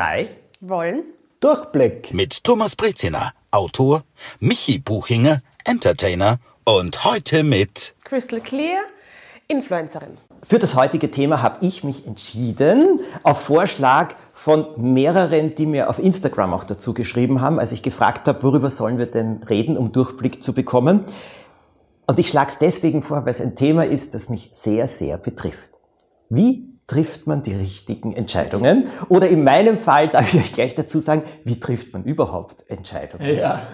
drei wollen Durchblick mit Thomas Breziner, Autor, Michi Buchinger, Entertainer und heute mit Crystal Clear, Influencerin. Für das heutige Thema habe ich mich entschieden, auf Vorschlag von mehreren, die mir auf Instagram auch dazu geschrieben haben, als ich gefragt habe, worüber sollen wir denn reden, um Durchblick zu bekommen. Und ich schlage es deswegen vor, weil es ein Thema ist, das mich sehr, sehr betrifft. Wie trifft man die richtigen Entscheidungen? Oder in meinem Fall darf ich euch gleich dazu sagen, wie trifft man überhaupt Entscheidungen? Ja.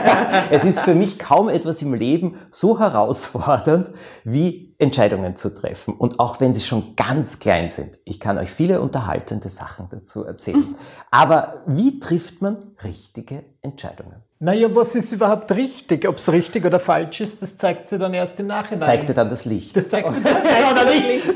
es ist für mich kaum etwas im Leben so herausfordernd, wie Entscheidungen zu treffen. Und auch wenn sie schon ganz klein sind. Ich kann euch viele unterhaltende Sachen dazu erzählen. Aber wie trifft man richtige Entscheidungen? Naja, was ist überhaupt richtig? Ob es richtig oder falsch ist, das zeigt sie dann erst im Nachhinein. Zeigt dir dann das Licht. Das zeigt dir das Licht.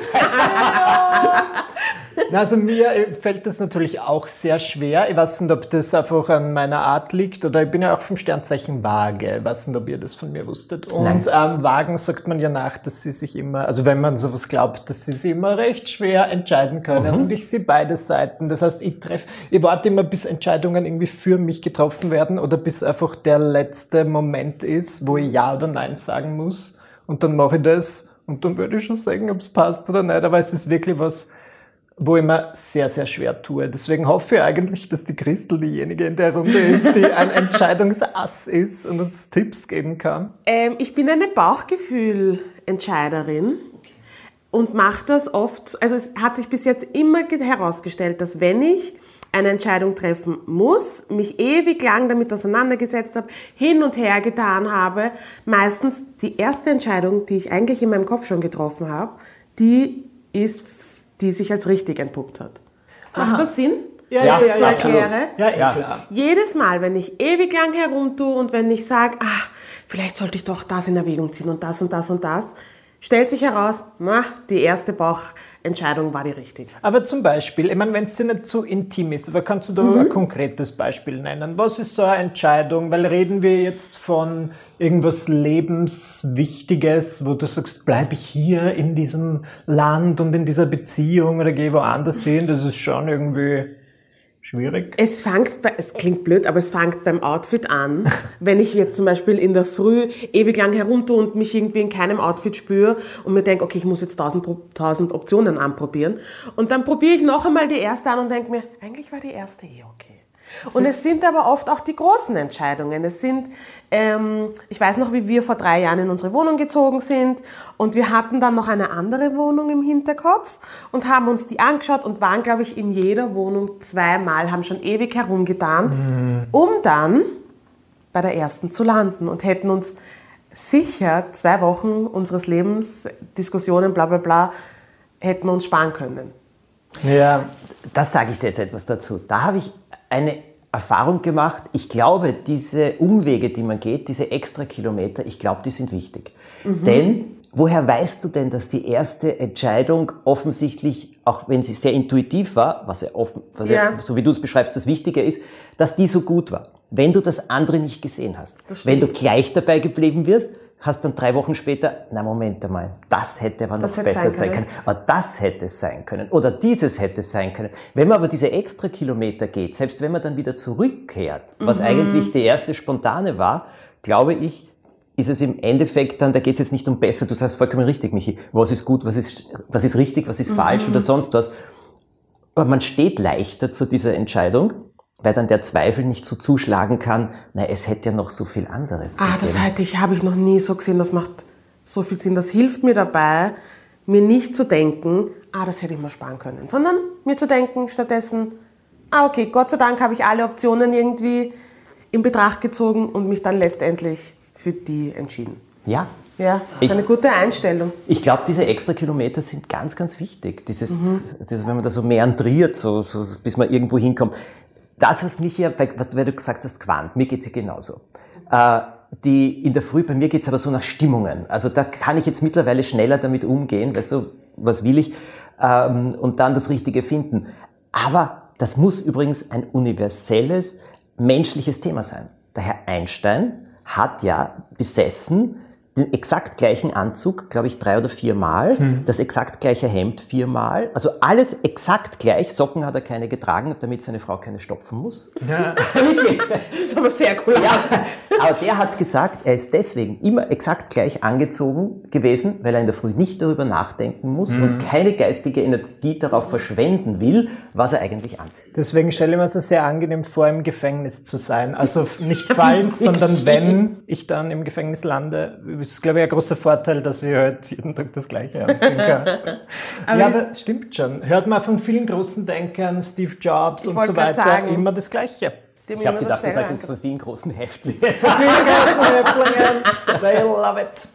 Also mir fällt das natürlich auch sehr schwer. Ich weiß nicht, ob das einfach an meiner Art liegt oder ich bin ja auch vom Sternzeichen Waage. Ich weiß nicht, ob ihr das von mir wusstet. Und ähm, Wagen sagt man ja nach, dass sie sich immer, also wenn man sowas glaubt, dass sie sich immer recht schwer entscheiden können. Mhm. Und ich sehe beide Seiten. Das heißt, ich treffe, ich warte immer, bis Entscheidungen irgendwie für mich getroffen werden oder bis einfach der letzte Moment ist, wo ich Ja oder Nein sagen muss. Und dann mache ich das und dann würde ich schon sagen, ob es passt oder nicht. Aber es ist wirklich was, wo ich mir sehr, sehr schwer tue. Deswegen hoffe ich eigentlich, dass die Christel diejenige in der Runde ist, die ein Entscheidungsass ist und uns Tipps geben kann. Ähm, ich bin eine Bauchgefühl-Entscheiderin und mache das oft, also es hat sich bis jetzt immer herausgestellt, dass wenn ich eine Entscheidung treffen muss, mich ewig lang damit auseinandergesetzt habe, hin und her getan habe, meistens die erste Entscheidung, die ich eigentlich in meinem Kopf schon getroffen habe, die ist die sich als richtig entpuppt hat. Macht Aha. das Sinn? Ja, Ja, ja, ja, erkläre? Ja, eh Ja. klar. Jedes Mal, wenn ich ewig lang herumtue und wenn ich sage, ah, vielleicht sollte ich doch das in Erwägung ziehen und das und das und das, stellt sich heraus, na, die erste Bauchentscheidung war die richtige. Aber zum Beispiel, ich meine, wenn es dir nicht zu intim ist, aber kannst du da ein konkretes Beispiel nennen? Was ist so eine Entscheidung? Weil reden wir jetzt von irgendwas Lebenswichtiges, wo du sagst, bleibe ich hier in diesem Land und in dieser Beziehung oder gehe woanders hin? Das ist schon irgendwie schwierig. Es fängt, bei, es klingt blöd, aber es fängt beim Outfit an. Wenn ich jetzt zum Beispiel in der Früh ewig lang herumtue und mich irgendwie in keinem Outfit spüre und mir denke, okay, ich muss jetzt tausend, tausend Optionen anprobieren. Und dann probiere ich noch einmal die erste an und denke mir, eigentlich war die erste eh okay. Und es sind aber oft auch die großen Entscheidungen. Es sind, ähm, ich weiß noch, wie wir vor drei Jahren in unsere Wohnung gezogen sind und wir hatten dann noch eine andere Wohnung im Hinterkopf und haben uns die angeschaut und waren, glaube ich, in jeder Wohnung zweimal, haben schon ewig herumgetan, um dann bei der ersten zu landen und hätten uns sicher zwei Wochen unseres Lebens, Diskussionen, bla bla bla, hätten uns sparen können. Ja, Das sage ich dir jetzt etwas dazu. Da habe ich eine Erfahrung gemacht. Ich glaube, diese Umwege, die man geht, diese extra Kilometer, ich glaube, die sind wichtig. Denn woher weißt du denn, dass die erste Entscheidung offensichtlich, auch wenn sie sehr intuitiv war, was ja, offen, was ja. Ja. so wie du es beschreibst, das Wichtige ist, dass die so gut war? Wenn du das andere nicht gesehen hast. Wenn du gleich dabei geblieben wirst, hast dann drei Wochen später, na Moment einmal, das hätte aber noch Das besser sein sein können. können. Aber das hätte es sein können. Oder dieses hätte es sein können. Wenn man aber diese extra Kilometer geht, selbst wenn man dann wieder zurückkehrt, was Mhm. eigentlich die erste spontane war, glaube ich, ist es im Endeffekt dann, da geht es jetzt nicht um besser, du sagst vollkommen richtig, Michi, was ist gut, was ist, was ist richtig, was ist Mhm. falsch oder sonst was. Aber man steht leichter zu dieser Entscheidung, weil dann der Zweifel nicht so zuschlagen kann, na, es hätte ja noch so viel anderes. Ah, das hätte ich, habe ich noch nie so gesehen. Das macht so viel Sinn. Das hilft mir dabei, mir nicht zu denken, ah, das hätte ich mal sparen können, sondern mir zu denken stattdessen, ah, okay, Gott sei Dank habe ich alle Optionen irgendwie in Betracht gezogen und mich dann letztendlich für die entschieden. Ja, Ja, das Ich- ist eine gute Einstellung. Ich glaube, diese extra Kilometer sind ganz, ganz wichtig. Dieses, dieses wenn man da so meandriert, so, so, bis man irgendwo hinkommt. Das, was mich ja, was weil du gesagt hast, Quant, mir geht's ja genauso. Äh, die, in der Früh, bei mir geht's aber so nach Stimmungen. Also da kann ich jetzt mittlerweile schneller damit umgehen, weißt du, was will ich, ähm, und dann das Richtige finden. Aber das muss übrigens ein universelles, menschliches Thema sein. Der Herr Einstein hat ja besessen, den exakt gleichen Anzug, glaube ich, drei oder viermal, Hm. das exakt gleiche Hemd viermal, also alles exakt gleich. Socken hat er keine getragen, damit seine Frau keine stopfen muss. Das ist aber sehr cool. Aber der hat gesagt, er ist deswegen immer exakt gleich angezogen gewesen, weil er in der Früh nicht darüber nachdenken muss Mhm. und keine geistige Energie darauf verschwenden will, was er eigentlich anzieht. Deswegen stelle ich mir es sehr angenehm vor, im Gefängnis zu sein. Also nicht falls, sondern wenn ich dann im Gefängnis lande, ist, glaube ich, ein großer Vorteil, dass ich halt jeden Tag das Gleiche anziehen kann. ja, aber stimmt schon. Hört man von vielen großen Denkern, Steve Jobs und so weiter, sagen. immer das Gleiche. Ich habe gedacht, du sagst jetzt von vielen großen Häftlingen. Vielen großen Häftlingen, they love it.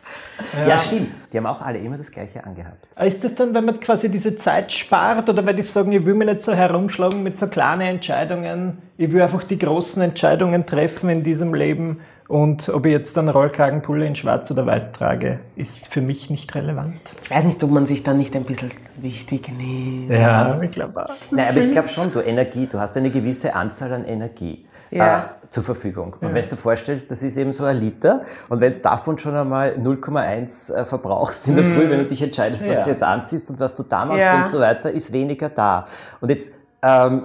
Ja. stimmt. Die haben auch alle immer das Gleiche angehabt. Ist das dann, wenn man quasi diese Zeit spart oder weil die sagen, ich will mich nicht so herumschlagen mit so kleinen Entscheidungen, ich will einfach die großen Entscheidungen treffen in diesem Leben und ob ich jetzt einen Rollkragenpulle in schwarz oder weiß trage, ist für mich nicht relevant. Ich weiß nicht, ob man sich dann nicht ein bisschen wichtig nimmt. Ja, ich glaube auch. Nein, aber ich glaube schon, du Energie, du hast eine gewisse Anzahl an Energie Ja. äh, zur Verfügung. Und wenn du dir vorstellst, das ist eben so ein Liter und wenn du davon schon einmal 0,1 äh, verbrauchst in der Früh, wenn du dich entscheidest, was Ja. du jetzt anziehst und was du da machst Ja. und so weiter, ist weniger da. Und jetzt ähm,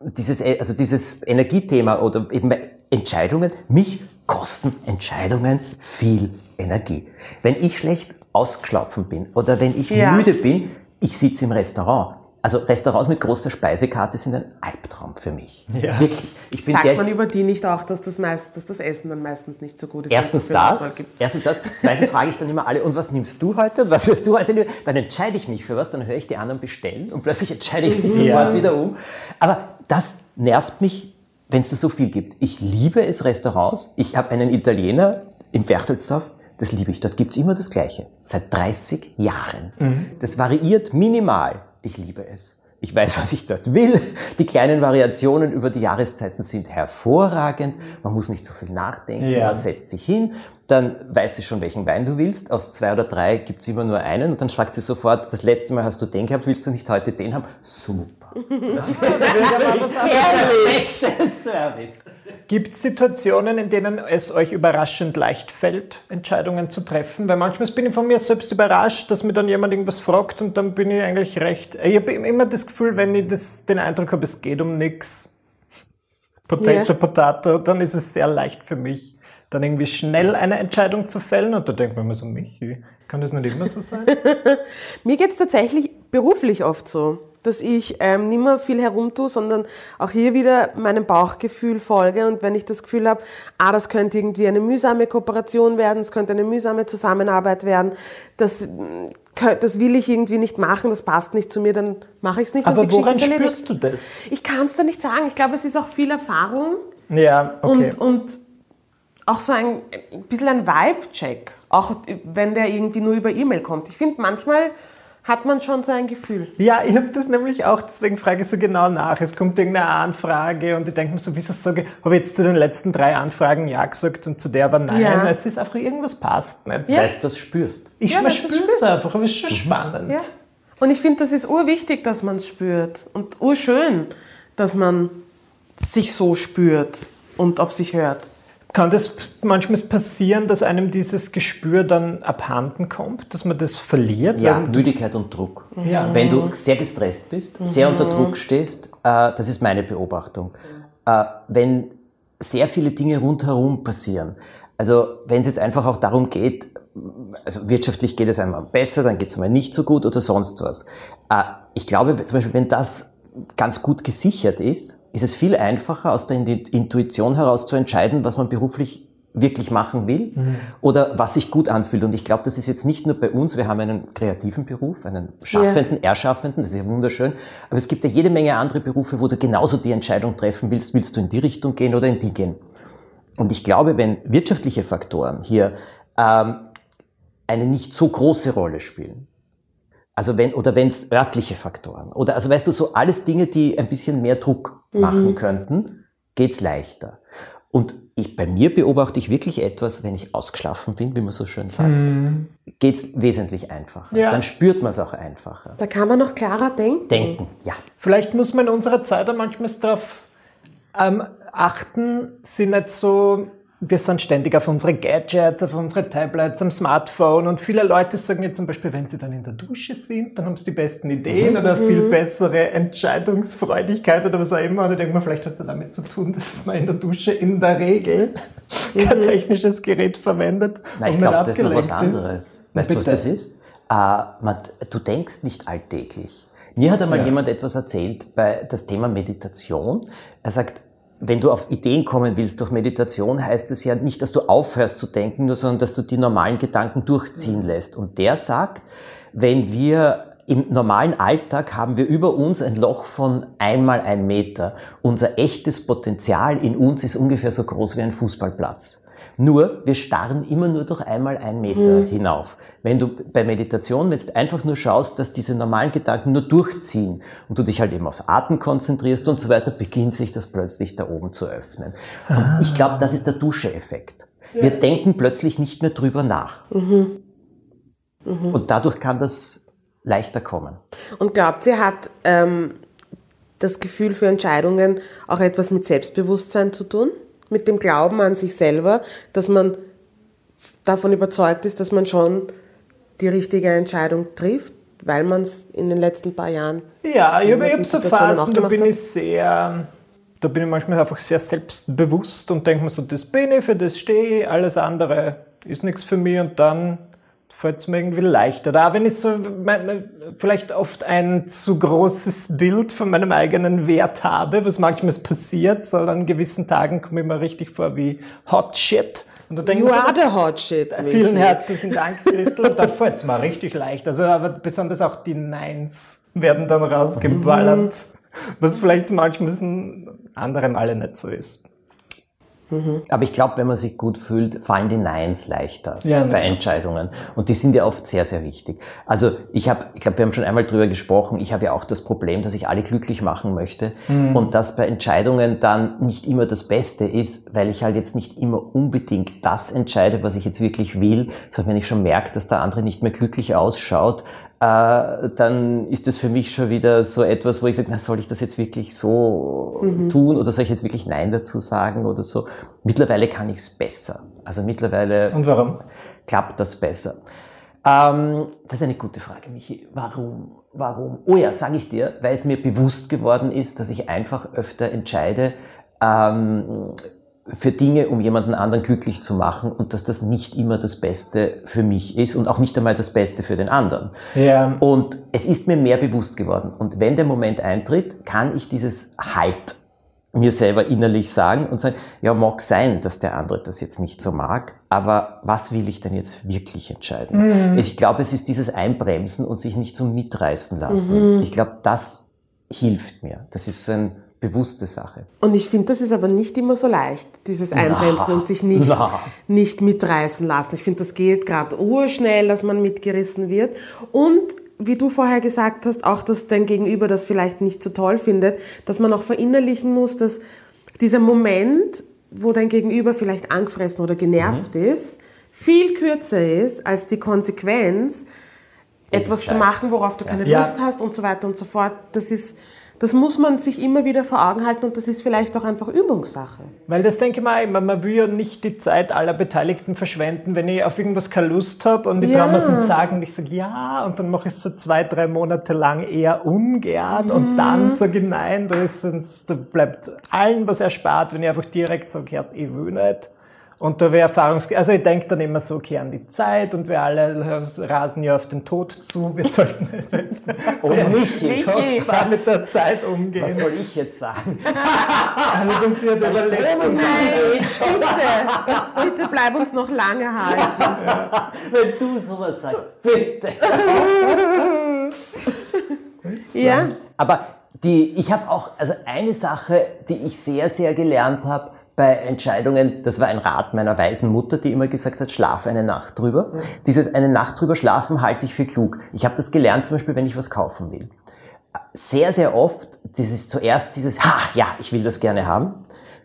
dieses, äh, also dieses Energiethema oder eben Entscheidungen, mich kosten Entscheidungen viel Energie. Wenn ich schlecht ausgeschlafen bin oder wenn ich Ja. müde bin, ich sitze im Restaurant. Also Restaurants mit großer Speisekarte sind ein Albtraum für mich. Ja. Wirklich. Ich bin Sagt der, man über die nicht auch, dass das, meist, dass das Essen dann meistens nicht so gut ist? Erstens das, erstens das. Zweitens frage ich dann immer alle, und was nimmst du heute? Was wirst du heute nehmen? Dann entscheide ich mich für was, dann höre ich die anderen bestellen und plötzlich entscheide ich mich Ja. sofort wieder um. Aber das nervt mich, wenn es da so viel gibt. Ich liebe es, Restaurants. Ich habe einen Italiener im Berchtesgaden, das liebe ich. Dort gibt's immer das Gleiche. Seit 30 Jahren. Das variiert minimal. Ich liebe es. Ich weiß, was ich dort will. Die kleinen Variationen über die Jahreszeiten sind hervorragend. Man muss nicht so viel nachdenken. Ja. Man setzt sich hin, dann weißt du schon, welchen Wein du willst. Aus zwei oder drei gibt's immer nur einen und dann sagt sie sofort, das letzte Mal hast du den gehabt, willst du nicht heute den haben? Super. Das ist perfektes Service. Gibt es Situationen, in denen es euch überraschend leicht fällt, Entscheidungen zu treffen? Weil manchmal bin ich von mir selbst überrascht, dass mir dann jemand irgendwas fragt und dann bin ich eigentlich recht. Ich habe immer das Gefühl, wenn ich das, den Eindruck habe, es geht um nichts, Potato, Ja. Potato, dann ist es sehr leicht für mich, dann irgendwie schnell eine Entscheidung zu fällen. Und da denkt man immer so, Michi, kann das nicht immer so sein? Mir geht es tatsächlich beruflich oft so, dass ich ähm, nicht mehr viel herumtue, sondern auch hier wieder meinem Bauchgefühl folge. Und wenn ich das Gefühl habe, ah, das könnte irgendwie eine mühsame Kooperation werden, es könnte eine mühsame Zusammenarbeit werden, das, mm, das will ich irgendwie nicht machen, das passt nicht zu mir, dann mache ich es nicht. Aber woran spürst du das? Ich kann es da nicht sagen. Ich glaube, es ist auch viel Erfahrung Ja, okay. und, und auch so ein, ein bisschen ein Vibe-Check, auch wenn der irgendwie nur über E-Mail kommt. Ich finde, manchmal hat man schon so ein Gefühl. Ja, ich habe das nämlich auch, deswegen frage ich so genau nach. Es kommt irgendeine Anfrage und ich denke mir so, wie ist das so, habe ich jetzt zu den letzten drei Anfragen Ja gesagt und zu der aber Nein. Ja. Es ist einfach, irgendwas passt nicht. Das heißt, das spürst. Ich Ja, ja, das ist spüre es spürst. einfach, aber es ist schon spannend. Ja. Und ich finde, das ist urwichtig, dass man es spürt. Und urschön, dass man sich so spürt und auf sich hört. Kann das manchmal passieren, dass einem dieses Gespür dann abhanden kommt, dass man das verliert? Ja, Müdigkeit und Druck. Ja. Wenn du sehr gestresst bist, sehr unter Druck stehst, äh, das ist meine Beobachtung. Äh, wenn sehr viele Dinge rundherum passieren, also wenn es jetzt einfach auch darum geht, also wirtschaftlich geht es einmal besser, dann geht es einmal nicht so gut oder sonst was. Äh, ich glaube zum Beispiel, wenn das ganz gut gesichert ist, ist es viel einfacher, aus der Intuition heraus zu entscheiden, was man beruflich wirklich machen will oder was sich gut anfühlt. Und ich glaube, das ist jetzt nicht nur bei uns, wir haben einen kreativen Beruf, einen Schaffenden, Erschaffenden, das ist ja wunderschön, aber es gibt ja jede Menge andere Berufe, wo du genauso die Entscheidung treffen willst, willst du in die Richtung gehen oder in die gehen. Und ich glaube, wenn wirtschaftliche Faktoren hier ähm, eine nicht so große Rolle spielen, also wenn, oder wenn es örtliche Faktoren, oder also weißt du, so alles Dinge, die ein bisschen mehr Druck machen könnten, geht's leichter. Und ich, bei mir beobachte ich wirklich etwas, wenn ich ausgeschlafen bin, wie man so schön sagt, geht's wesentlich einfacher. Ja. Dann spürt man es auch einfacher. Da kann man noch klarer denken. Denken, ja. Vielleicht muss man in unserer Zeit auch manchmal darauf ähm, achten, sie nicht so wir sind ständig auf unsere Gadgets, auf unsere Tablets, am Smartphone und viele Leute sagen jetzt zum Beispiel, wenn sie dann in der Dusche sind, dann haben sie die besten Ideen oder viel bessere Entscheidungsfreudigkeit oder was auch immer. Oder denkt man, vielleicht hat es ja damit zu tun, dass man in der Dusche in der Regel kein technisches Gerät verwendet. Nein, ich und glaube, das ist noch was anderes. Weißt du, was das ist? Äh, man, du denkst nicht alltäglich. Mir hat einmal Ja. jemand etwas erzählt bei das Thema Meditation. Er sagt, wenn du auf Ideen kommen willst durch Meditation, heißt es ja nicht, dass du aufhörst zu denken, nur sondern dass du die normalen Gedanken durchziehen lässt. Und der sagt, wenn wir im normalen Alltag haben wir über uns ein Loch von einmal ein Meter. Unser echtes Potenzial in uns ist ungefähr so groß wie ein Fußballplatz. Nur, wir starren immer nur durch einmal ein Meter hinauf. Wenn du bei Meditation jetzt einfach nur schaust, dass diese normalen Gedanken nur durchziehen und du dich halt eben aufs Atem konzentrierst und so weiter, beginnt sich das plötzlich da oben zu öffnen. Und ich glaube, das ist der Dusche-Effekt. Wir denken plötzlich nicht mehr drüber nach. Und dadurch kann das leichter kommen. Und glaubt sie, hat ähm, das Gefühl für Entscheidungen auch etwas mit Selbstbewusstsein zu tun? Mit dem Glauben an sich selber, dass man davon überzeugt ist, dass man schon die richtige Entscheidung trifft, weil man es in den letzten paar Jahren Ja, ich habe so Phasen, da bin ich sehr, da bin ich manchmal einfach sehr selbstbewusst und denke mir so, das bin ich, für das stehe ich, alles andere ist nichts für mich und dann fällt es mir irgendwie leichter. Da wenn ich so mein, mein, vielleicht oft ein zu großes Bild von meinem eigenen Wert habe, was manchmal passiert, so an gewissen Tagen komme ich mir richtig vor wie Hot Shit. Und da denke You are the hot shit. Vielen Michi. herzlichen Dank, Christel. Und dann fällt es mir richtig leicht. Also, aber besonders auch die Neins werden dann rausgeballert, was vielleicht manchmal anderen alle nicht so ist. Aber ich glaube, wenn man sich gut fühlt, fallen die Neins leichter Ja, bei. Entscheidungen. Und die sind ja oft sehr, sehr wichtig. Also ich habe, ich glaube, wir haben schon einmal drüber gesprochen, ich habe ja auch das Problem, dass ich alle glücklich machen möchte Mhm. und dass bei Entscheidungen dann nicht immer das Beste ist, weil ich halt jetzt nicht immer unbedingt das entscheide, was ich jetzt wirklich will, sondern wenn ich schon merke, dass der andere nicht mehr glücklich ausschaut, dann ist das für mich schon wieder so etwas, wo ich sage, na, soll ich das jetzt wirklich so tun oder soll ich jetzt wirklich Nein dazu sagen oder so. Mittlerweile kann ich es besser. Also mittlerweile Und warum? klappt das besser. Ähm, das ist eine gute Frage, Michi. Warum? Warum? Oh ja, sage ich dir, weil es mir bewusst geworden ist, dass ich einfach öfter entscheide ähm, für Dinge, um jemanden anderen glücklich zu machen und dass das nicht immer das Beste für mich ist und auch nicht einmal das Beste für den anderen. Ja. Und es ist mir mehr bewusst geworden. Und wenn der Moment eintritt, kann ich dieses Halt mir selber innerlich sagen und sagen, ja, mag sein, dass der andere das jetzt nicht so mag, aber was will ich denn jetzt wirklich entscheiden? Ich glaube, es ist dieses Einbremsen und sich nicht so mitreißen lassen. Ich glaube, das hilft mir. Das ist so eine bewusste Sache. Und ich finde, das ist aber nicht immer so leicht, dieses Einbremsen und sich nicht, Na. nicht mitreißen lassen. Ich finde, das geht gerade urschnell, dass man mitgerissen wird. Und wie du vorher gesagt hast, auch dass dein Gegenüber das vielleicht nicht so toll findet, dass man auch verinnerlichen muss, dass dieser Moment, wo dein Gegenüber vielleicht angefressen oder genervt ist, viel kürzer ist als die Konsequenz, etwas zu machen, worauf du keine Ja. Lust hast und so weiter und so fort. Das ist, das muss man sich immer wieder vor Augen halten und das ist vielleicht auch einfach Übungssache. Weil das denke ich auch immer, man will ja nicht die Zeit aller Beteiligten verschwenden, wenn ich auf irgendwas keine Lust habe und ich Ja. traue mir es nicht sagen und ich sage ja und dann mache ich es so zwei, drei Monate lang eher ungern Mhm. und dann sage ich nein, da, ist, es- da bleibt allen was erspart, wenn ich einfach direkt sage, ich will nicht. Und da wäre Erfahrungs... Also ich denke dann immer so, okay, an die Zeit und wir alle rasen ja auf den Tod zu. Wir sollten jetzt Oh, Michi, kostbar mit der Zeit was umgehen. soll ich jetzt sagen? Also uns jetzt überlegt, Bitte, bitte bleib uns noch lange halten. Wenn du sowas sagst, bitte. Ja? Aber die, ich habe auch, also eine Sache, die ich sehr, sehr gelernt habe bei Entscheidungen, das war ein Rat meiner weisen Mutter, die immer gesagt hat, schlaf eine Nacht drüber. Dieses eine Nacht drüber schlafen halte ich für klug. Ich habe das gelernt zum Beispiel, wenn ich was kaufen will. Sehr, sehr oft, das ist zuerst dieses, ha, ja, ich will das gerne haben.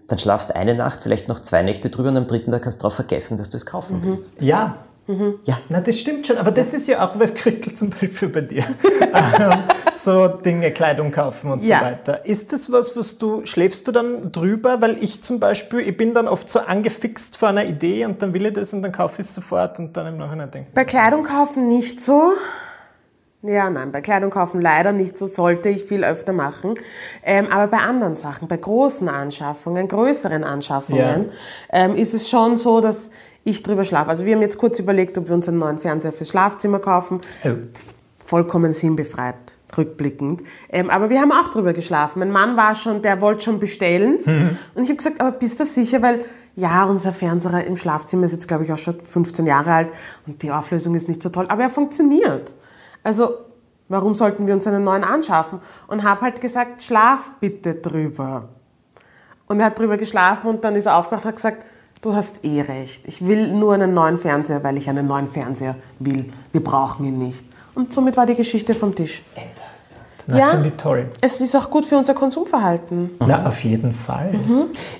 Dann schlafst eine Nacht, vielleicht noch zwei Nächte drüber und am dritten Tag hast du darauf vergessen, dass du es kaufen willst. Ja, Ja. Na, das stimmt schon, aber das ist ja auch, was Christel zum Beispiel bei dir, ähm, so Dinge, Kleidung kaufen und Ja. so weiter. Ist das was, was du, schläfst du dann drüber? Weil ich zum Beispiel, ich bin dann oft so angefixt vor einer Idee und dann will ich das und dann kaufe ich es sofort und dann im Nachhinein denke Bei Kleidung kaufen nicht so. Ja, nein, bei Kleidung kaufen leider nicht so, sollte ich viel öfter machen. Ähm, aber bei anderen Sachen, bei großen Anschaffungen, größeren Anschaffungen, ähm, ist es schon so, dass ich drüber schlafe. Also wir haben jetzt kurz überlegt, ob wir uns einen neuen Fernseher fürs Schlafzimmer kaufen. Oh. Vollkommen sinnbefreit, rückblickend. Ähm, aber wir haben auch drüber geschlafen. Mein Mann war schon, der wollte schon bestellen. Und ich habe gesagt, aber bist du sicher? Weil ja, unser Fernseher im Schlafzimmer ist jetzt, glaube ich, auch schon 15 Jahre alt und die Auflösung ist nicht so toll, aber er funktioniert. Also, warum sollten wir uns einen neuen anschaffen? Und habe halt gesagt, schlaf bitte drüber. Und er hat drüber geschlafen und dann ist er aufgewacht und hat gesagt, du hast eh recht. Ich will nur einen neuen Fernseher, weil ich einen neuen Fernseher will. Wir brauchen ihn nicht. Und somit war die Geschichte vom Tisch. Na, Ja. finde ich toll. Es ist auch gut für unser Konsumverhalten. Na, auf jeden Fall.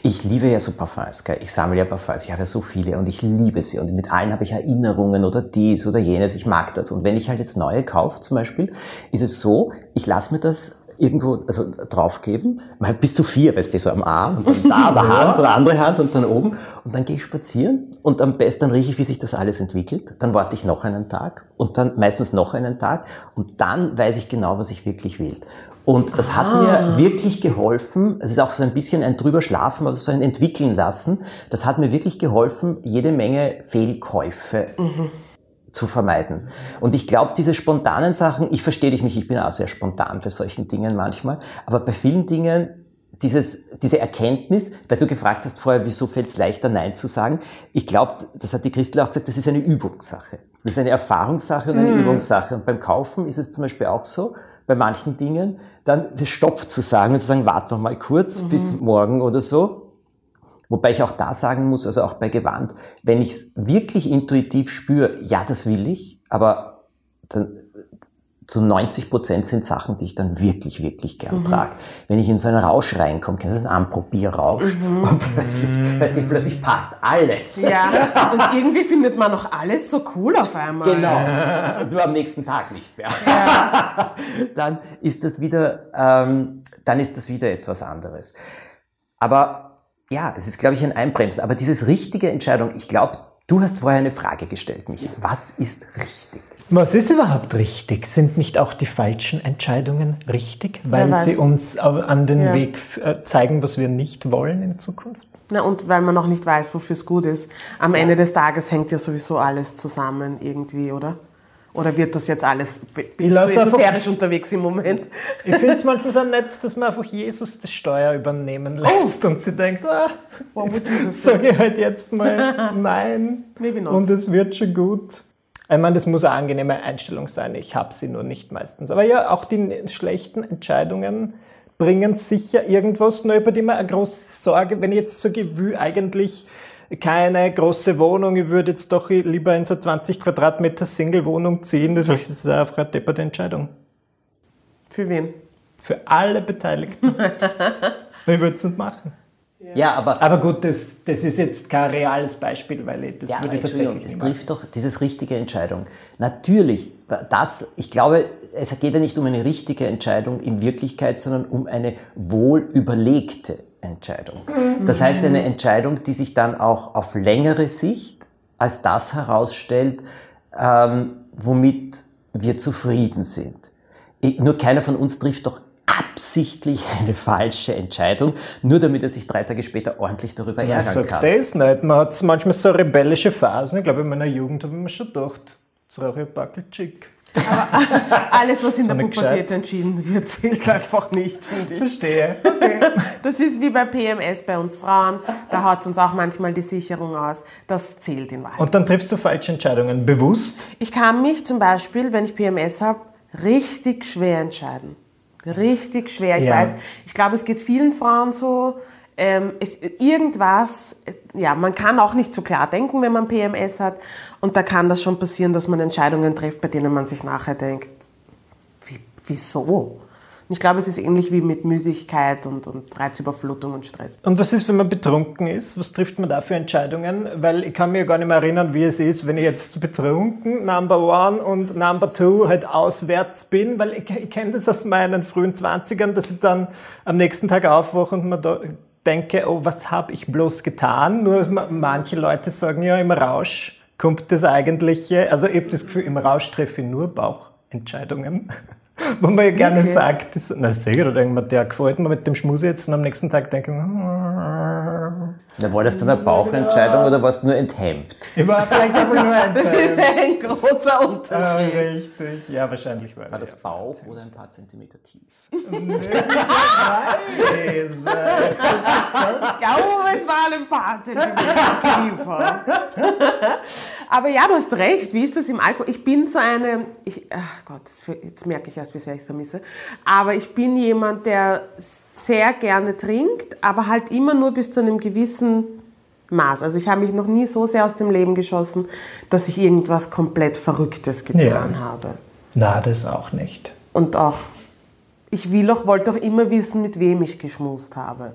Ich liebe ja so Parfums, gell? ich sammle ja Parfums, ich habe ja so viele und ich liebe sie und mit allen habe ich Erinnerungen oder dies oder jenes, ich mag das. Und wenn ich halt jetzt neue kaufe zum Beispiel, ist es so, ich lasse mir das irgendwo also draufgeben, mal bis zu vier, weißt du, so am Arm und dann da an der Hand oder andere Hand und dann oben und dann gehe ich spazieren und am besten dann rieche ich, wie sich das alles entwickelt. Dann warte ich noch einen Tag und dann meistens noch einen Tag und dann weiß ich genau, was ich wirklich will. Und das hat mir wirklich geholfen. Es ist auch so ein bisschen ein drüber schlafen, aber so ein entwickeln lassen. Das hat mir wirklich geholfen, jede Menge Fehlkäufe zu vermeiden. Und ich glaube, diese spontanen Sachen, ich verstehe dich mich, ich bin auch sehr spontan bei solchen Dingen manchmal, aber bei vielen Dingen dieses, diese Erkenntnis, weil du gefragt hast vorher, wieso fällt es leichter, Nein zu sagen. Ich glaube, das hat die Christel auch gesagt, das ist eine Übungssache. Das ist eine Erfahrungssache und eine Übungssache. Und beim Kaufen ist es zum Beispiel auch so, bei manchen Dingen, dann Stopp zu sagen und zu sagen, warte noch mal kurz bis morgen oder so. Wobei ich auch da sagen muss, also auch bei Gewand, wenn ich es wirklich intuitiv spüre, ja, das will ich, aber dann zu 90 Prozent sind Sachen, die ich dann wirklich, wirklich gern trage. Wenn ich in so einen Rausch reinkomme, kennst du das, einen Anprobierrausch, und plötzlich, weißt du, plötzlich passt alles. Ja, und irgendwie findet man noch alles so cool auf einmal. Genau. Nur am nächsten Tag nicht mehr. dann ist das wieder, ähm, dann ist das wieder etwas anderes. Aber ja, es ist, glaube ich, ein Einbremsen. Aber dieses richtige Entscheidung, ich glaube, du hast vorher eine Frage gestellt, Michi. Was ist richtig? Was ist überhaupt richtig? Sind nicht auch die falschen Entscheidungen richtig, weil sie uns an den Ja. Weg äh, zeigen, was wir nicht wollen in Zukunft? Na, und weil man noch nicht weiß, wofür es gut ist. Am Ende des Tages hängt ja sowieso alles zusammen irgendwie, oder? Oder wird das jetzt alles, ich so esoterisch unterwegs im Moment? Ich finde es manchmal so nett, dass man einfach Jesus das Steuer übernehmen lässt und sie denkt, ah, Jesus sage ich halt jetzt mal nein Maybe not. und es wird schon gut. Ich meine, das muss eine angenehme Einstellung sein. Ich habe sie nur nicht meistens. Aber ja, auch die schlechten Entscheidungen bringen sicher irgendwas, nur über die man eine große Sorge, wenn ich jetzt sage, ich will eigentlich keine große Wohnung, ich würde jetzt doch lieber in so 20 Quadratmeter Single-Wohnung ziehen, das ist einfach eine depperte Entscheidung. Für wen? Für alle Beteiligten. ich würde es nicht machen. Ja, aber Aber gut, das, das ist jetzt kein reales Beispiel, weil ich das Ja, würde ich tatsächlich es trifft doch dieses richtige Entscheidung. Natürlich, das, ich glaube, es geht ja nicht um eine richtige Entscheidung in Wirklichkeit, sondern um eine wohl überlegte Entscheidung. Das heißt, eine Entscheidung, die sich dann auch auf längere Sicht als das herausstellt, ähm, womit wir zufrieden sind. Ich, nur keiner von uns trifft doch absichtlich eine falsche Entscheidung, nur damit er sich drei Tage später ordentlich darüber Ich ärgern sag kann. das nicht. Man hat manchmal so rebellische Phasen. Ich glaube, in meiner Jugend habe ich mir schon gedacht, jetzt rauche ich ein Backel chick. Alles, was in der nicht Pubertät entschieden wird, zählt einfach nicht, finde ich. Verstehe. Das ist wie bei PMS bei uns Frauen. Da haut uns auch manchmal die Sicherung aus. Das zählt in Wahrheit. Und dann triffst du falsche Entscheidungen. Bewusst. Ich kann mich zum Beispiel, wenn ich PMS habe, richtig schwer entscheiden. Richtig schwer. Ich Ja. weiß, ich glaube, es geht vielen Frauen so. Ähm, es, irgendwas, ja, man kann auch nicht so klar denken, wenn man PMS hat. Und da kann das schon passieren, dass man Entscheidungen trifft, bei denen man sich nachher denkt, wie, wieso? Ich glaube, es ist ähnlich wie mit Müdigkeit und, und Reizüberflutung und Stress. Und was ist, wenn man betrunken ist? Was trifft man da für Entscheidungen? Weil ich kann mir gar nicht mehr erinnern, wie es ist, wenn ich jetzt betrunken, Number One und Number Two halt auswärts bin, weil ich, ich kenne das aus meinen frühen 20ern, dass ich dann am nächsten Tag aufwache und mir da denke, oh, was habe ich bloß getan? Nur manche Leute sagen ja, im Rausch kommt das eigentliche, also ich habe das Gefühl, im Rausch treffe ich nur Bauchentscheidungen. Wo man ja gerne okay. sagt, das, na sicher, oder irgendwann, der gefällt mir mit dem Schmus jetzt und am nächsten Tag denke ich, na, war das dann eine Bauchentscheidung oder warst du nur enthemmt? Ich war vielleicht das, nur enthemmt. das ist ein großer Unterschied. Ah, richtig, ja, wahrscheinlich war, war das Bauch oder ein paar Zentimeter tief? ich glaube, es war ein paar Zentimeter tiefer. Aber ja, du hast recht. Wie ist das im Alkohol? Ich bin so eine, ich, ach Gott, jetzt merke ich erst, wie sehr ich es vermisse. Aber ich bin jemand, der sehr gerne trinkt, aber halt immer nur bis zu einem gewissen Maß. Also ich habe mich noch nie so sehr aus dem Leben geschossen, dass ich irgendwas komplett Verrücktes getan ja. habe. Na, das auch nicht. Und auch, ich will auch, wollte auch immer wissen, mit wem ich geschmust habe.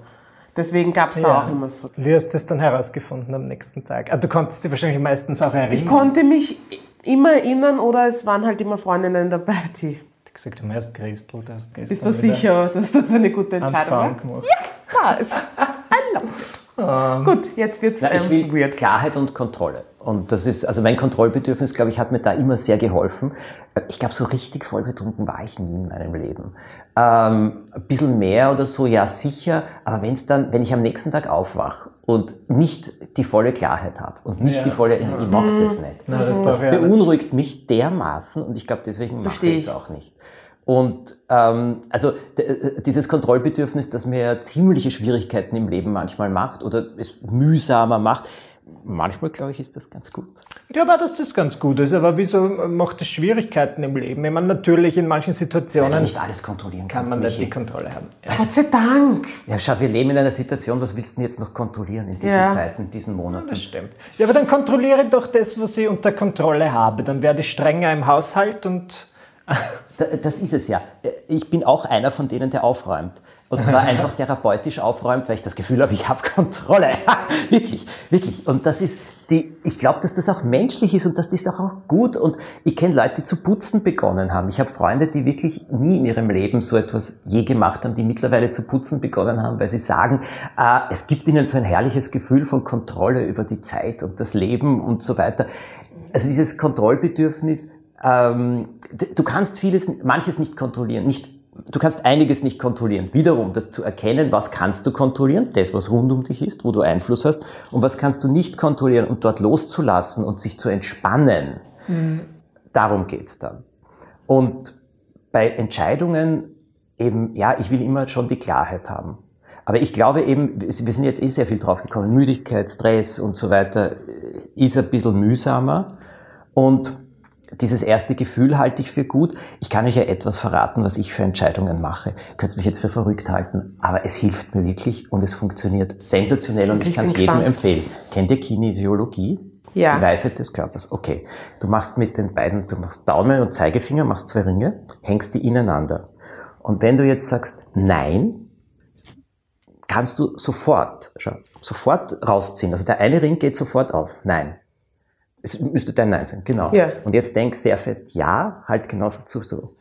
Deswegen gab es da ja. auch immer so. Wie hast du es dann herausgefunden am nächsten Tag? Ah, du konntest dich wahrscheinlich meistens auch erinnern. Ich konnte mich immer erinnern oder es waren halt immer Freundinnen dabei, die gesagt, du hast Christel, du hast Bist du sicher, dass das eine gute Entscheidung war? Ja, das. I love it. Um, ähm, Gut, jetzt wird es ähm, ich will weird. Klarheit und Kontrolle. Und das ist, also mein Kontrollbedürfnis, glaube ich, hat mir da immer sehr geholfen. Ich glaube, so richtig vollbetrunken war ich nie in meinem Leben. Ähm, ein bisschen mehr oder so, ja sicher, aber wenn es dann, wenn ich am nächsten Tag aufwache und nicht die volle Klarheit habe und nicht ja. die volle, ich mag das nicht. Na, das, das beunruhigt mich dermaßen und ich glaube, deswegen mache ich es auch nicht. Und ähm, also dieses Kontrollbedürfnis, das mir ziemliche Schwierigkeiten im Leben manchmal macht oder es mühsamer macht, manchmal glaube ich, ist das ganz gut. Ich glaube auch, dass das ganz gut ist, aber wieso macht es Schwierigkeiten im Leben? Ich meine, natürlich in manchen Situationen. nicht alles kontrollieren kann man nicht die Kontrolle haben. Ja. Gott sei Dank. Ja, schau, wir leben in einer Situation, was willst du denn jetzt noch kontrollieren in diesen ja. Zeiten, in diesen Monaten? das stimmt. Ja, aber dann kontrolliere doch das, was ich unter Kontrolle habe. Dann werde ich strenger im Haushalt und das ist es ja. Ich bin auch einer von denen, der aufräumt. Und zwar einfach therapeutisch aufräumt, weil ich das Gefühl habe, ich habe Kontrolle. wirklich, wirklich. Und das ist die, ich glaube, dass das auch menschlich ist und dass das auch gut. Und ich kenne Leute, die zu putzen begonnen haben. Ich habe Freunde, die wirklich nie in ihrem Leben so etwas je gemacht haben, die mittlerweile zu putzen begonnen haben, weil sie sagen, äh, es gibt ihnen so ein herrliches Gefühl von Kontrolle über die Zeit und das Leben und so weiter. Also dieses Kontrollbedürfnis ähm, du kannst vieles, manches nicht kontrollieren, nicht Du kannst einiges nicht kontrollieren. Wiederum, das zu erkennen, was kannst du kontrollieren, das, was rund um dich ist, wo du Einfluss hast, und was kannst du nicht kontrollieren und dort loszulassen und sich zu entspannen. Mhm. Darum geht's dann. Und bei Entscheidungen eben, ja, ich will immer schon die Klarheit haben. Aber ich glaube eben, wir sind jetzt eh sehr viel draufgekommen, Müdigkeit, Stress und so weiter ist ein bisschen mühsamer. Und dieses erste Gefühl halte ich für gut. Ich kann euch ja etwas verraten, was ich für Entscheidungen mache. Könnt mich jetzt für verrückt halten, aber es hilft mir wirklich und es funktioniert sensationell und ich, ich kann es jedem empfehlen. Kennt ihr Kinesiologie? Ja. Die Weisheit des Körpers. Okay. Du machst mit den beiden, du machst Daumen und Zeigefinger, machst zwei Ringe, hängst die ineinander. Und wenn du jetzt sagst Nein, kannst du sofort, schau, sofort rausziehen. Also der eine Ring geht sofort auf. Nein. Es müsste dein Nein sein, genau. Ja. Und jetzt denk sehr fest, ja, halt genauso zu so.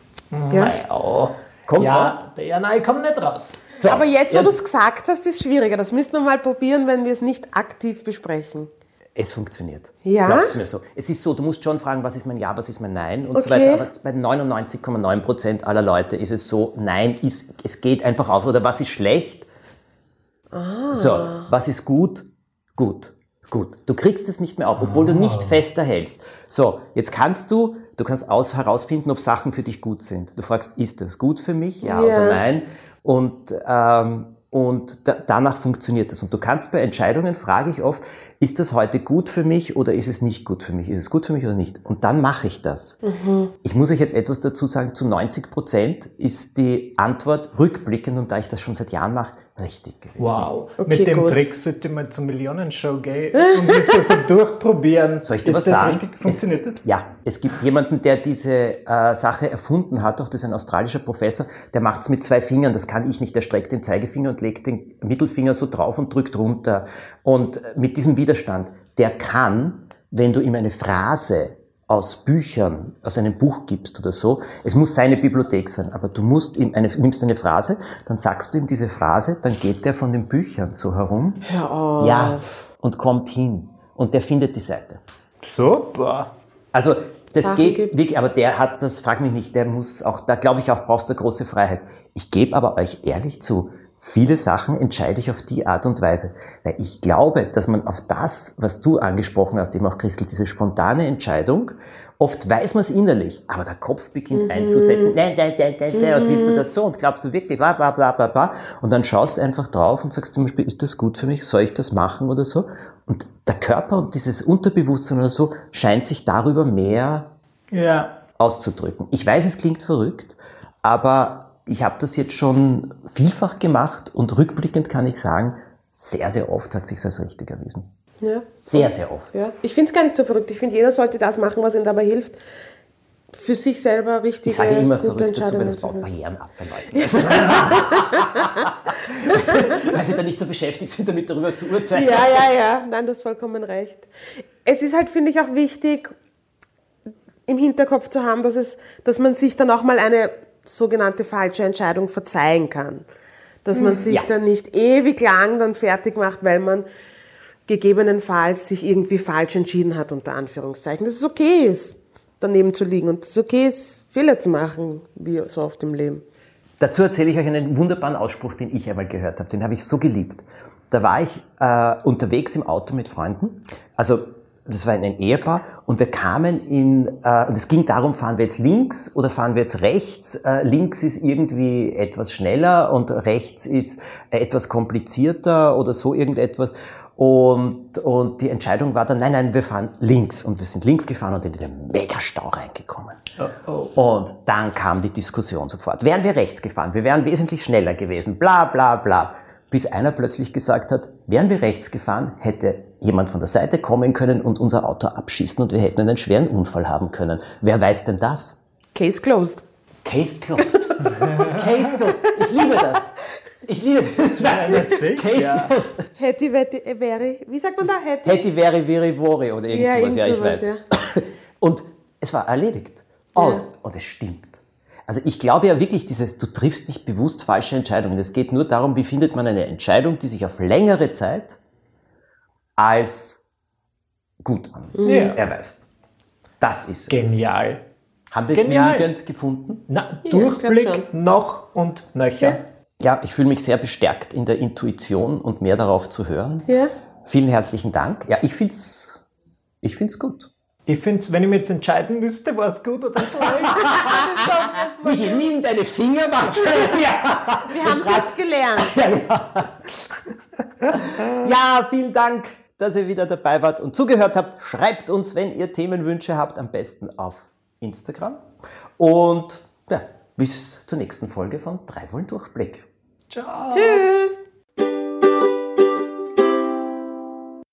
Ja. Oh. Kommst ja, raus? Ja, nein, ich komme nicht raus. So, Aber jetzt, wo du es gesagt hast, ist es schwieriger. Das müssen wir mal probieren, wenn wir es nicht aktiv besprechen. Es funktioniert. Ja? Glaub's mir so. Es ist so, du musst schon fragen, was ist mein Ja, was ist mein Nein und okay. so weiter. Aber bei 99,9 Prozent aller Leute ist es so, Nein, ist, es geht einfach auf. Oder was ist schlecht? Ah. So, was ist gut? Gut. Gut, du kriegst es nicht mehr auf, obwohl du nicht ah. fester hältst. So, jetzt kannst du, du kannst aus, herausfinden, ob Sachen für dich gut sind. Du fragst, ist das gut für mich, ja, ja. oder nein? Und, ähm, und da, danach funktioniert das. Und du kannst bei Entscheidungen, frage ich oft, ist das heute gut für mich oder ist es nicht gut für mich? Ist es gut für mich oder nicht? Und dann mache ich das. Mhm. Ich muss euch jetzt etwas dazu sagen, zu 90 Prozent ist die Antwort rückblickend, und da ich das schon seit Jahren mache, richtig gewesen. Wow. Okay, Mit dem gut. Trick sollte ich mal zur Millionenshow gehen und das so durchprobieren. Soll ich dir was das sagen? richtig? Funktioniert das? Ja, es gibt jemanden, der diese äh, Sache erfunden hat, auch das ist ein australischer Professor, der macht's mit zwei Fingern, das kann ich nicht, der streckt den Zeigefinger und legt den Mittelfinger so drauf und drückt runter. Und mit diesem Widerstand, der kann, wenn du ihm eine Phrase aus Büchern, aus einem Buch gibst oder so, es muss seine Bibliothek sein, aber du musst ihm eine, nimmst eine Phrase, dann sagst du ihm diese Phrase, dann geht der von den Büchern so herum, Hör auf. ja, und kommt hin. Und der findet die Seite. Super. Also das Sachen geht gibt's. wirklich, aber der hat, das frag mich nicht, der muss auch, da glaube ich auch, brauchst du große Freiheit. Ich gebe aber euch ehrlich zu, viele Sachen entscheide ich auf die Art und Weise. Weil ich glaube, dass man auf das, was du angesprochen hast, eben auch Christel, diese spontane Entscheidung, oft weiß man es innerlich, aber der Kopf beginnt Mhm. einzusetzen, nein, nein, nein, nein, nein, und willst du das so und glaubst du wirklich, bla, bla, bla, bla, bla. Und dann schaust du einfach drauf und sagst zum Beispiel, ist das gut für mich? Soll ich das machen oder so? Und der Körper und dieses Unterbewusstsein oder so scheint sich darüber mehr Ja. auszudrücken. Ich weiß, es klingt verrückt, aber ich habe das jetzt schon vielfach gemacht und rückblickend kann ich sagen, sehr, sehr oft hat sich als richtig erwiesen. Ja. Sehr, sehr oft. Ja. Ich finde es gar nicht so verrückt. Ich finde, jeder sollte das machen, was ihm dabei hilft, für sich selber richtige, Ich sage immer verrückt dazu, weil das zu baut. Barrieren ab bei Leuten. weil sie dann nicht so beschäftigt sind, damit darüber zu urteilen. Ja, ja, ja. Nein, du hast vollkommen recht. Es ist halt, finde ich, auch wichtig, im Hinterkopf zu haben, dass, es, dass man sich dann auch mal eine sogenannte falsche Entscheidung verzeihen kann. Dass man sich Ja. dann nicht ewig lang dann fertig macht, weil man gegebenenfalls sich irgendwie falsch entschieden hat, unter Anführungszeichen. Dass es okay ist, daneben zu liegen und dass es okay ist, Fehler zu machen, wie so oft im Leben. Dazu erzähle ich euch einen wunderbaren Ausspruch, den ich einmal gehört habe. Den habe ich so geliebt. Da war ich äh, unterwegs im Auto mit Freunden. Also das war ein Ehepaar und wir kamen in, äh, und es ging darum, fahren wir jetzt links oder fahren wir jetzt rechts. Äh, links ist irgendwie etwas schneller und rechts ist äh, etwas komplizierter oder so irgendetwas. Und, und die Entscheidung war dann, nein, nein, wir fahren links. Und wir sind links gefahren und in den Megastau reingekommen. Und dann kam die Diskussion sofort. Wären wir rechts gefahren, wir wären wesentlich schneller gewesen, bla bla bla. Bis einer plötzlich gesagt hat, wären wir rechts gefahren, hätte jemand von der Seite kommen können und unser Auto abschießen und wir hätten einen schweren Unfall haben können. Wer weiß denn das? Case closed. Case closed. Case closed. Ich liebe das. Ich liebe das. Case closed. Hätte, wette, äh, wäre, wie sagt man da? Hätte, Hätti, wäre, wäre, wore oder Ja, irgendwas. Ja, irgend ich sowas, weiß. Und es war erledigt. Aus. Ja. Und es stimmt. Also ich glaube ja wirklich, dieses, du triffst nicht bewusst falsche Entscheidungen. Es geht nur darum, wie findet man eine Entscheidung, die sich auf längere Zeit als gut an Ja. erweist. Das ist es. Genial. Haben wir Genial. genügend gefunden? Na, glaub Durchblick noch und nöcher. Ja, ich fühle mich sehr bestärkt in der Intuition und mehr darauf zu hören. Ja. Vielen herzlichen Dank. Ja, ich find's, ich find's gut. Ich finde, wenn ich mir jetzt entscheiden müsste, war es gut oder schlecht. würde ich es nimm deine Finger, warte. ja. Wir haben es jetzt gelernt. Ja, vielen Dank, dass ihr wieder dabei wart und zugehört habt. Schreibt uns, wenn ihr Themenwünsche habt, am besten auf Instagram. Und ja, bis zur nächsten Folge von Drei Wollen Durchblick. Ciao. Tschüss.